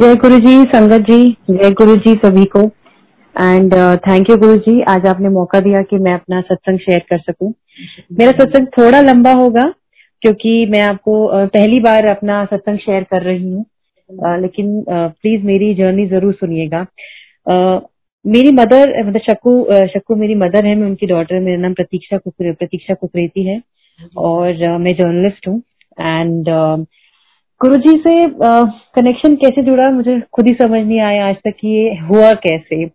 जय गुरु जी संगत जी जय गुरु जी सभी को। एंड थैंक यू गुरु जी आज आपने मौका दिया कि मैं अपना सत्संग शेयर कर सकूँ। मेरा सत्संग थोड़ा लंबा होगा क्योंकि मैं आपको uh, पहली बार अपना सत्संग शेयर कर रही हूँ। Uh, लेकिन प्लीज़ uh, मेरी जर्नी ज़रूर सुनिएगा। मेरी मदर मतलब शक्कू शक्कू मेरी मदर है मैं उनकी डॉटर मेरा नाम प्रतीक्षा कुकरे प्रतीक्षा कुकरेती है। और मैं जर्नलिस्ट हूँ। एंड गुरु जी से कनेक्शन कैसे जुड़ा मुझे खुद ही समझ नहीं आया आज तक ये हुआ कैसे।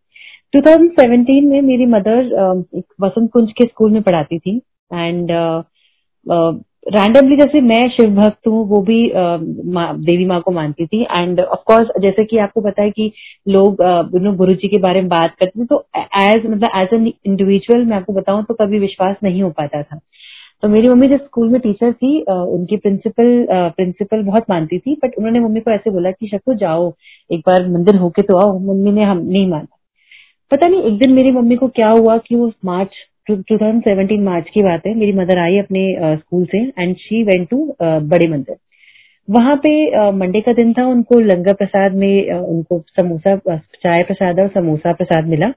2017 में मेरी मदर एक वसंत कुंज के स्कूल में पढ़ाती थी। एंड रैंडमली जैसे मैं शिव भक्त हूँ वो भी uh, मा, देवी माँ को मानती थी। एंड ऑफ़ कोर्स जैसे कि आपको पता है कि लोग गुरु जी के बारे में बात करते हैं तो एज मतलब एज एन इंडिविजुअल मैं आपको बताऊँ तो कभी विश्वास नहीं हो पाता था। तो मेरी मम्मी जब स्कूल में टीचर थी उनकी प्रिंसिपल प्रिंसिपल बहुत मानती थी बट उन्होंने मम्मी को ऐसे बोला कि शक्को जाओ, एक बार मंदिर होके तो आओ। मम्मी ने हम, नहीं माना। पता नहीं, एक दिन मेरी मम्मी को क्या हुआ कि वो मार्च 2017 मार्च की बात है, मेरी मदर आई अपने स्कूल से एंड शी वेंट टू बड़े मंदिर। वहाँ पे मंडे का दिन था, उनको लंगर प्रसाद में उनको समोसा चाय प्रसाद और समोसा प्रसाद मिला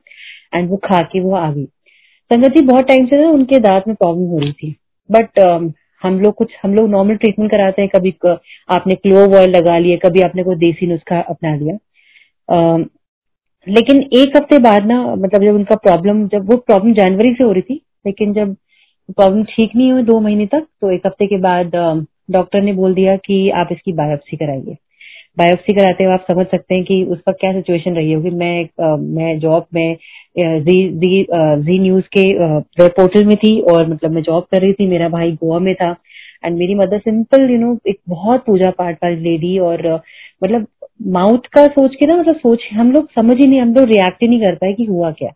एंड वो खा के वो आ गई। संगत बहुत टाइम से ना उनके दांत में प्रॉब्लम हो रही थी। बट um, हम लोग कुछ हम लोग नॉर्मल ट्रीटमेंट कराते हैं। कभी आपने क्लोव ऑयल लगा लिया कभी आपने कोई देसी नुस्खा अपना लिया। Uh, लेकिन एक हफ़्ते बाद ना मतलब जब उनका प्रॉब्लम जब वो प्रॉब्लम जनवरी से हो रही थी लेकिन जब प्रॉब्लम ठीक नहीं हुई दो महीने तक तो एक हफ़्ते के बाद डॉक्टर ने बोल दिया कि आप इसकी बायोप्सी कराइए। बायोप्सी कराते हुए आप समझ सकते हैं कि उस वक्त क्या सिचुएशन रही होगी। मैं आ, मैं जॉब में Zee Zee Zee News web web पोर्टल में थी और मतलब मैं जॉब कर रही थी। मेरा भाई गोवा में था। एंड मेरी मदर सिंपल यू नो एक बहुत पूजा पाठ वाली लेडी और मतलब माउथ का सोच के ना मतलब सोच हम लोग समझ ही नहीं हम लोग रिएक्ट ही नहीं कर पाए कि हुआ क्या।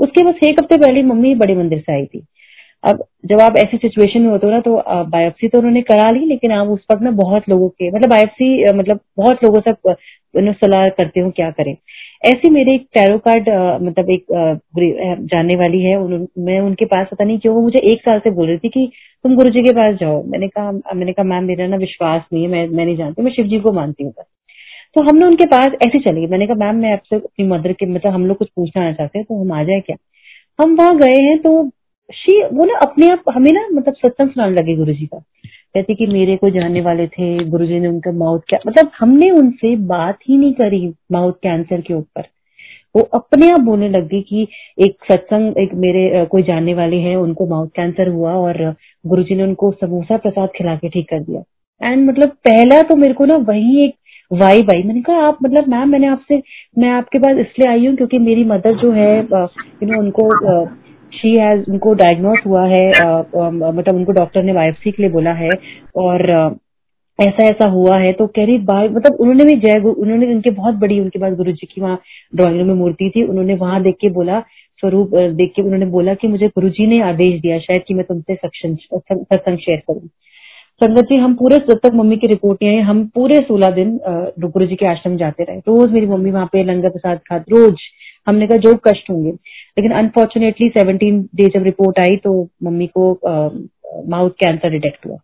उसके बस एक हफ़्ते पहले मम्मी बड़े मंदिर से आई थी। अब जब आप ऐसी सिचुएशन में होते हो ना तो बायोप्सी तो उन्होंने करा ली लेकिन आप उस वक्त ना बहुत लोगों के मतलब बायोप्सी मतलब बहुत लोगों से सलाह करते हो क्या करें। ऐसी मेरे एक टैरो कार्ड मतलब एक जानने वाली है उन, मैं उनके पास पता नहीं क्यों वो मुझे एक साल से बोल रही थी कि तुम गुरु जी के पास जाओ। मैंने कहा मैंने कहा मैम मेरा ना विश्वास नहीं है मैं मैं नहीं जानती मैं शिव जी को मानती हूँ तो हमने उनके पास ऐसे चले मैंने कहा मैम मैं आपसे अपनी मदर के मतलब हम लोग कुछ पूछना चाहते हैं तो हम आ जाए क्या? हम वहाँ गए हैं तो शी वो ना अपने आप, हमें ना मतलब सत्संग सुनाने लगे गुरु जी का। कहते कि मेरे को जानने वाले थे गुरु जी ने उनका माउथ क्या मतलब हमने उनसे बात ही नहीं करी माउथ कैंसर के ऊपर। वो अपने आप बोलने लग गई कि एक सत्संग, एक मेरे कोई जानने वाले हैं, उनको माउथ कैंसर हुआ और गुरु जी ने उनको समोसा प्रसाद खिला के ठीक कर दिया। एंड मतलब पहला तो मेरे को ना वही एक वाई बाई मैंने कहा, आप मतलब मैम मैंने आपसे, मैं आपके पास इसलिए आई हूँ क्योंकि मेरी मदर जो है यू नो उनको शी हैज़ उनको डायग्नोस हुआ है मतलब उनको डॉक्टर ने बायोप्सी के लिए बोला है और ऐसा ऐसा हुआ है। तो कह रही, बाय मतलब उन्होंने भी जय उन्होंने उनके बहुत बड़ी, उनके पास गुरु जी की वहाँ ड्राइंग रूम में मूर्ति थी। उन्होंने वहाँ देख के बोला, स्वरूप देख के उन्होंने बोला कि मुझे गुरु जी ने आदेश दिया, शायद कि मैं तुमसे सत्संग शेयर करूँ। संगत जी, हम पूरे जब तक मम्मी की रिपोर्ट नहीं आई, हम पूरे सोलह दिन गुरु जी के आश्रम जाते रहे। रोज मेरी मम्मी वहाँ पे लंगर प्रसाद खाते, रोज। हमने कहा, जो कष्ट होंगे। लेकिन अनफॉर्चुनेटली सेवनटीन डे जब रिपोर्ट आई तो मम्मी को माउथ कैंसर डिटेक्ट हुआ।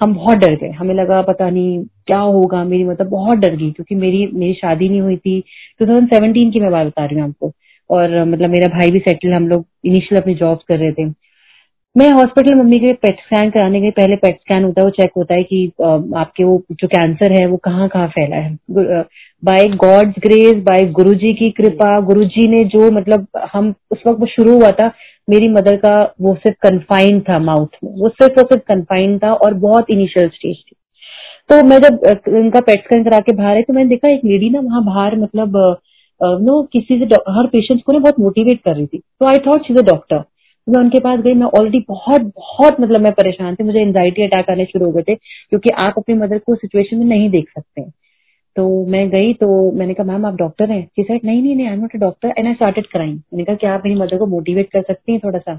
हम बहुत डर गए। हमें लगा पता नहीं क्या होगा, मेरी मतलब बहुत डर गई क्योंकि मेरी मेरी शादी नहीं हुई थी। 2017 की मैं बात बता रही हूँ आपको। और मतलब मेरा भाई भी सेटल हम लोग इनिशियल अपनी जॉब कर रहे थे। मैं हॉस्पिटल मम्मी के पेट स्कैन कराने गई पहले पेट स्कैन होता है, वो चेक होता है कि आपके वो जो कैंसर है, वो कहाँ कहाँ फैला है। By God's grace by Guruji की कृपा, गुरुजी ने जो मतलब हम उस वक्त वो शुरू हुआ था, मेरी मदर का वो सिर्फ़ कन्फाइंड था माउथ में। वो सिर्फ़ और सिर्फ़ कन्फाइंड था और बहुत इनिशियल स्टेज थी। तो मैं जब उनका पेट स्कैन करा के बाहर है तो मैंने देखा एक लेडी ना वहाँ बाहर मतलब नो किसी से हर पेशेंट को ना बहुत मोटिवेट कर रही थी। तो I thought is a doctor मैं उनके पास गई, मैं ऑलरेडी बहुत बहुत मतलब मैं परेशान थी, मुझे एंजाइटी अटैक आने शुरू हो गए थे, क्योंकि आप अपनी मदर को सिचुएशन में नहीं देख सकते तो मैं गई तो मैंने कहा मैम आप डॉक्टर हैं? शी सेड नहीं नहीं नहीं I am not a doctor and I started कराई मैंने कहा, क्या आप मेरी मदर को मोटिवेट कर सकती हैं थोड़ा सा?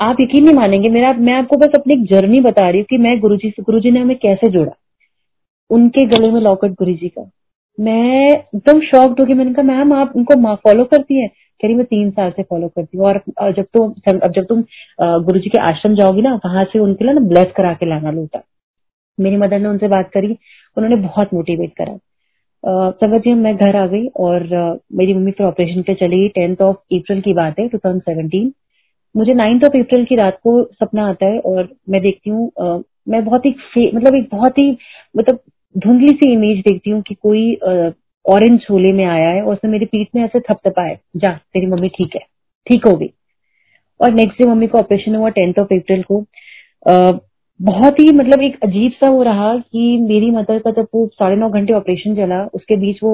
आप यकीन नहीं मानेंगे, मेरा, मैं आपको बस अपनी एक जर्नी बता रही हूँ कि मैं गुरुजी से, गुरुजी ने हमें कैसे जोड़ा? उनके गले में लॉकेट गुरु जी का। मैं एकदम शॉक्ड हो गई मैंने कहा मैम आप उनको फॉलो करती हैं? कह रही मैं तीन साल से फॉलो करती हूँ। और जब तुम अब जब तुम गुरु जी के आश्रम जाओगी ना, वहाँ से उनके लिए ना ब्लेस करा के लाना लोटा। मेरी मदर ने उनसे बात करी, उन्होंने बहुत मोटिवेट करा। जी, मैं घर आ गई और मेरी मम्मी फिर ऑपरेशन पे चली गई। टेंथ ऑफ़ अप्रैल की बात है टू थाउज़ेंड सेवेंटीन मुझे नाइन्थ ऑफ़ अप्रैल की रात को सपना आता है और मैं देखती हूँ मैं बहुत ही मतलब एक बहुत ही मतलब धुंधली सी इमेज देखती हूँ कि कोई ऑरेंज झोले में आया है और उसने मेरी पीठ में ऐसे थपथपाए जा तेरी मम्मी ठीक है ठीक हो गई और नेक्स्ट डे मम्मी का ऑपरेशन हुआ टेंथ ऑफ़ अप्रैल को बहुत ही मतलब एक अजीब सा वो रहा कि मेरी मदर का जब वो साढ़े नौ घंटे ऑपरेशन चला, उसके बीच वो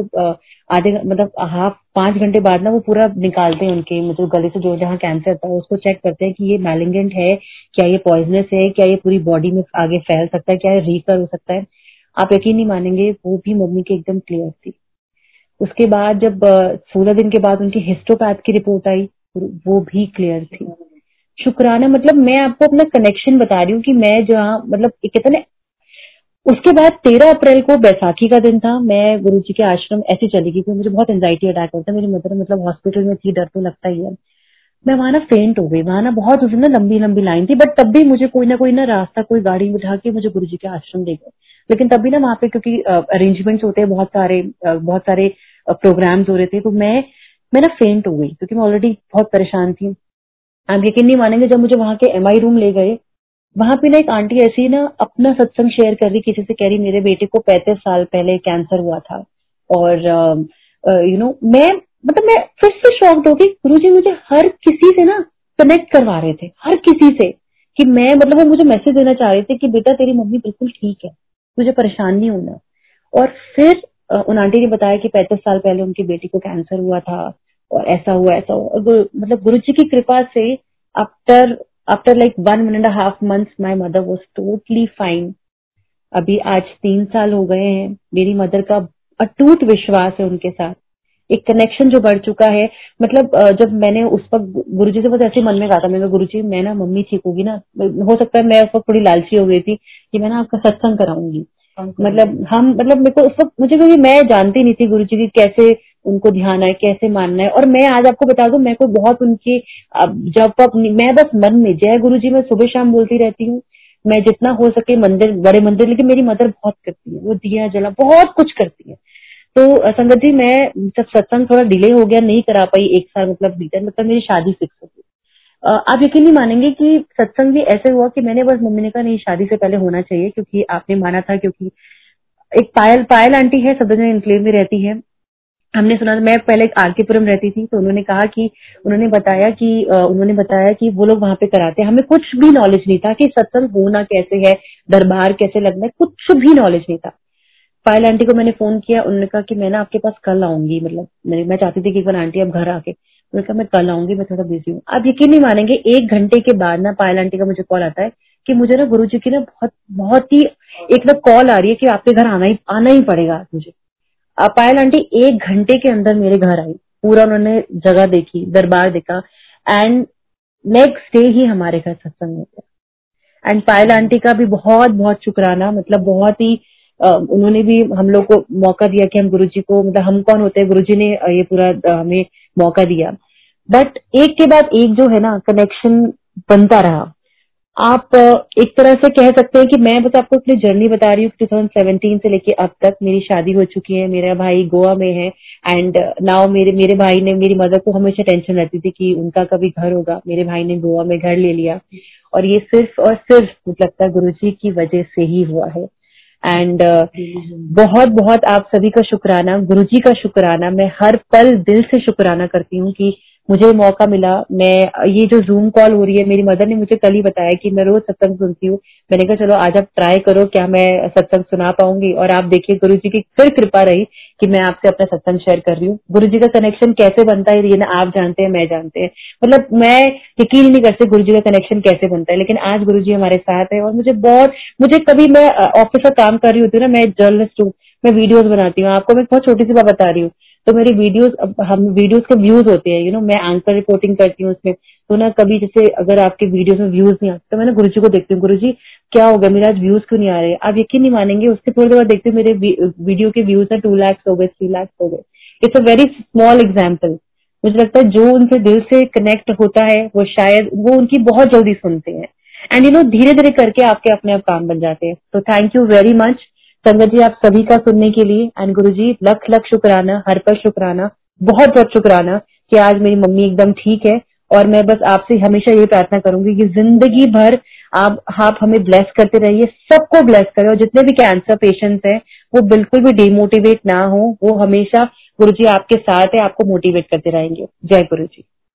आधे मतलब हाफ़ पाँच घंटे बाद ना वो पूरा निकालते हैं उनके मतलब गले से जो जहाँ कैंसर था, उसको चेक करते हैं कि ये मैलिंगेंट है, क्या ये पॉइजनस है, क्या ये पूरी बॉडी में आगे फैल सकता है, क्या ये रीकर हो सकता है। आप यकीन नहीं मानेंगे, वो भी मम्मी की एकदम क्लियर थी। उसके बाद जब सोलह दिन के बाद उनकी हिस्टोपैथ की रिपोर्ट आई वो भी क्लियर थी। शुक्राना मतलब मैं आपको अपना कनेक्शन बता रही हूँ कि मैं जहाँ मतलब एक कहते ना, उसके बाद तेरह अप्रैल को बैसाखी का दिन था। मैं गुरु जी के आश्रम ऐसे चली गई क्योंकि मुझे बहुत एंजाइटी अटैक होता है मेरी मदर मतलब हॉस्पिटल में थी, डर तो लगता ही है। मैं वहाँ ना फेंट हो गई। वहाँ ना बहुत उसमें लंबी लंबी लाइन थी। बट तब भी मुझे कोई ना कोई ना रास्ता, कोई गाड़ी उठा के मुझे गुरु जी के आश्रम ले गए। लेकिन तब भी ना वहाँ पे क्योंकि अरेंजमेंट्स होते हैं बहुत सारे बहुत सारे प्रोग्राम्स हो रहे थे तो मैं मैं ना फेंट हो गई, क्योंकि मैं ऑलरेडी बहुत परेशान थी। आप यकीन नहीं मानेंगे, जब मुझे वहाँ के एमआई रूम ले गए, वहाँ पे ना एक आंटी ऐसी ना अपना सत्संग शेयर कर रही, किसी से कह रही, मेरे बेटे को पैंतीस साल पहले कैंसर हुआ था। और यू नो मैं मतलब मैं फिर से शॉक्ड हो गई गुरु जी, मुझे हर किसी से ना कनेक्ट करवा रहे थे, हर किसी से। कि मैं मतलब वो मुझे मैसेज देना चाह रहे थे कि, बेटा, तेरी मम्मी बिल्कुल ठीक है मुझे परेशान नहीं होना। और फिर उन आंटी ने बताया कि पैंतीस साल पहले उनकी बेटी को कैंसर हुआ था और ऐसा हुआ ऐसा हुआ। और मतलब गुरु जी की कृपा से after after like one one and half month my mother was totally fine अभी आज तीन साल हो गए हैं। मेरी मदर का अटूट विश्वास है उनके साथ। एक कनेक्शन जो बढ़ चुका है मतलब जब मैंने उस वक्त गुरु जी से बस ऐसे मन में कहा था, मैं गुरु जी, मैं ना मम्मी ठीक होगी ना? हो सकता है मैं उस वक्त थोड़ी लालची हो गई थी कि मैं ना आपका सत्संग कराऊँगी। मतलब हम मतलब मेरे को उस वक्त, मुझे क्योंकि मैं जानती नहीं थी गुरु जी की कैसे उनको ध्यान है कैसे मानना है। और मैं आज आपको बता दूँ, मैं को बहुत उनकी जब तक मैं बस मन में, जय गुरु जी मैं सुबह शाम बोलती रहती हूँ। मैं जितना हो सके मंदिर, बड़े मंदिर, लेकिन मेरी मदर बहुत करती है, वो दिया, जला, बहुत कुछ करती है। तो संगत जी, मैं, जब सत्संग थोड़ा डिले हो गया, नहीं करा पाई एक साल मतलब बीता मतलब मेरी शादी फिक्स हो गई। आप यकीन नहीं मानेंगे कि सत्संग भी ऐसे हुआ कि मैंने बस मम्मी ने कहा, नहीं, शादी से पहले होना चाहिए, क्योंकि आपने माना था, क्योंकि एक पायल पायल आंटी है सदन इनक्लेव में रहती है। हमने सुना, मैं पहले आरकेपुरम रहती थी तो उन्होंने कहा कि, उन्होंने बताया कि उन्होंने बताया कि वो लोग वहाँ पे कराते हैं। हमें कुछ भी नॉलेज नहीं था कि सत्संग होना कैसे है, दरबार कैसे लगना है, कुछ भी नॉलेज नहीं था। पायल आंटी को मैंने फ़ोन किया, उन्होंने कहा कि मैं ना आपके पास कल आऊँगी मतलब मैं चाहती थी कि एक बार आंटी अब घर आके उन्होंने कहा मैं कल आऊँगी, मैं थोड़ा बिज़ी हूँ। आप यकीन नहीं मानेंगे, एक घंटे के बाद ना पायल आंटी का मुझे कॉल आता है कि मुझे ना गुरु जी की ना बहुत बहुत ही एक ना कॉल आ रही है कि आपके घर आना ही आना ही पड़ेगा मुझे। पायल आंटी एक घंटे के अंदर मेरे घर आई। पूरा उन्होंने जगह देखी, दरबार देखा एंड नेक्स्ट डे ही हमारे घर सत्संग हो गया। एंड पायल आंटी का भी बहुत बहुत शुक्राना मतलब बहुत ही उन्होंने भी हम लोग को मौका दिया कि हम गुरु जी को मतलब हम कौन होते हैं? गुरु जी ने ये पूरा हमें मौका दिया। बट एक के बाद एक जो है ना कनेक्शन बनता रहा। आप एक तरह से कह सकते हैं कि मैं बस आपको अपनी जर्नी बता रही हूँ 2017 से लेके अब तक मेरी शादी हो चुकी है, मेरा भाई गोवा में है एंड नाउ मेरे मेरे भाई ने, मेरी मदर को हमेशा टेंशन रहती थी कि उनका कभी घर होगा। मेरे भाई ने गोवा में घर ले लिया। और ये सिर्फ़ और सिर्फ़ मुझे लगता है गुरु जी की वजह से ही हुआ है। एंड uh, बहुत बहुत आप सभी का शुक्राना गुरु जी का शुक्राना मैं हर पल दिल से शुक्राना करती हूँ कि मुझे मौका मिला। मैं, ये जो जूम कॉल हो रही है, मेरी मदर ने मुझे कल ही बताया कि मैं रोज सत्संग सुनती हूँ। मैंने कहा, चलो, आज आप ट्राई करो क्या मैं सत्संग सुना पाऊँगी? और आप देखिए गुरु जी की फिर कृपा रही कि मैं आपसे अपना सत्संग शेयर कर रही हूँ। गुरु जी का कनेक्शन कैसे बनता है, ये ना आप जानते हैं, मैं जानते हैं। मतलब मैं यकीन नहीं करते गुरु जी का कनेक्शन कैसे बनता है, लेकिन आज गुरु जी हमारे साथ है और मुझे बहुत, मुझे कभी मैं ऑफ़िस का काम कर रही होती हूँ ना, मैं जर्नलिस्ट हूँ, मैं वीडियोज़ बनाती हूँ। आपको मैं बहुत छोटी सी बात बता रही हूँ। तो मेरी वीडियोस अब हम वीडियोस के व्यूज़ होते हैं यू नो मैं आंसर रिपोर्टिंग करती हूँ उसमें। तो ना कभी जैसे अगर आपके वीडियोस में व्यूज़ नहीं आते तो मैं ना गुरु जी को देखती हूँ गुरु जी क्या हो गया? मेरे आज व्यूज़ क्यों नहीं आ रहे? आप यकीन नहीं मानेंगे, उसके थोड़ी देर बाद देखते मेरे वीडियो के व्यूज़ है टू लैक्स हो गए थ्री लैक्स हो गए। It's a very small example मुझे लगता है जो उनके दिल से कनेक्ट होता है, वो शायद, वो उनकी बहुत जल्दी सुनते हैं। एंड यू नो धीरे धीरे करके आपके अपने आप काम बन जाते हैं। तो थैंक यू वेरी मच संगत जी, आप सभी का सुनने के लिए, एंड गुरु जी लख लख शुक्राना, हर पर शुक्राना, बहुत बहुत शुक्राना कि आज मेरी मम्मी एकदम ठीक है, और मैं बस आपसे हमेशा ये प्रार्थना करूँगी कि ज़िंदगी भर आप आप हमें ब्लेस करते रहिए, सबको ब्लेस करें, और जितने भी कैंसर पेशेंट्स हैं, वो बिल्कुल भी डिमोटिवेट ना हो, वो हमेशा गुरु जी आपके साथ है, आपको मोटिवेट करते रहेंगे। जय गुरु जी